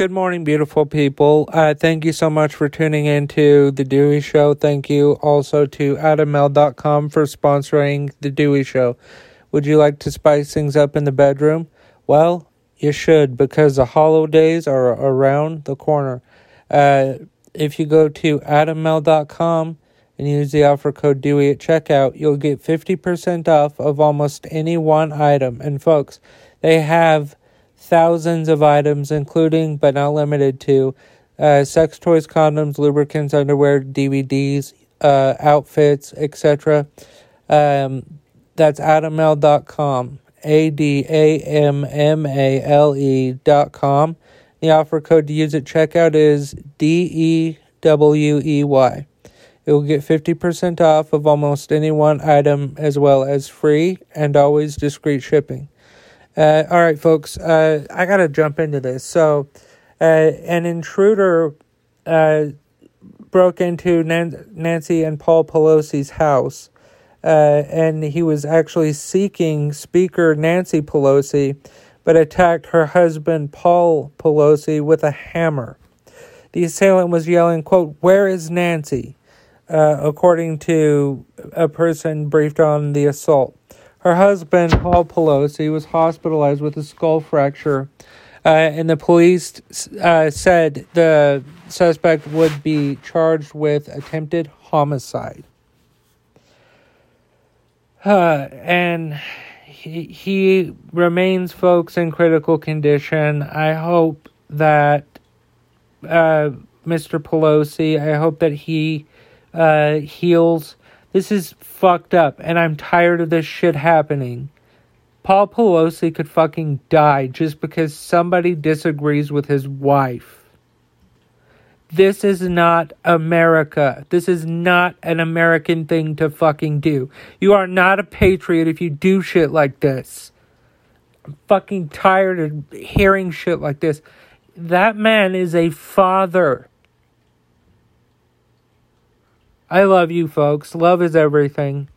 Good morning, beautiful people. Uh, thank you so much for tuning in to The Dewey Show. Thank you also to AdamMale.com for sponsoring The Dewey Show. Would you like to spice things up in the bedroom? Well, you should because the holidays are around the corner. Uh, if you go to AdamMale.com and use the offer code Dewey at checkout, you'll get 50% off of almost any one item. And folks, they have thousands of items, including but not limited to uh, sex toys, condoms, lubricants, underwear, DVDs, uh, outfits, etc. Um, that's AdamMale.com. A D A M M A L E dot com. The offer code to use at checkout is D E W E Y. It will get 50% off of almost any one item as well as free and always discreet shipping. Uh, all right, folks, uh, I got to jump into this. So, uh, an intruder uh, broke into Nan- Nancy and Paul Pelosi's house, uh, and he was actually seeking Speaker Nancy Pelosi, but attacked her husband Paul Pelosi with a hammer. The assailant was yelling, quote, Where is Nancy? Uh, according to a person briefed on the assault. Her husband, Paul Pelosi, was hospitalized with a skull fracture, uh, and the police uh, said the suspect would be charged with attempted homicide. Uh, and he, he remains, folks, in critical condition. I hope that uh, Mr. Pelosi, I hope that he uh, heals. This is fucked up, and I'm tired of this shit happening. Paul Pelosi could fucking die just because somebody disagrees with his wife. This is not America. This is not an American thing to fucking do. You are not a patriot if you do shit like this. I'm fucking tired of hearing shit like this. That man is a father. I love you folks. Love is everything.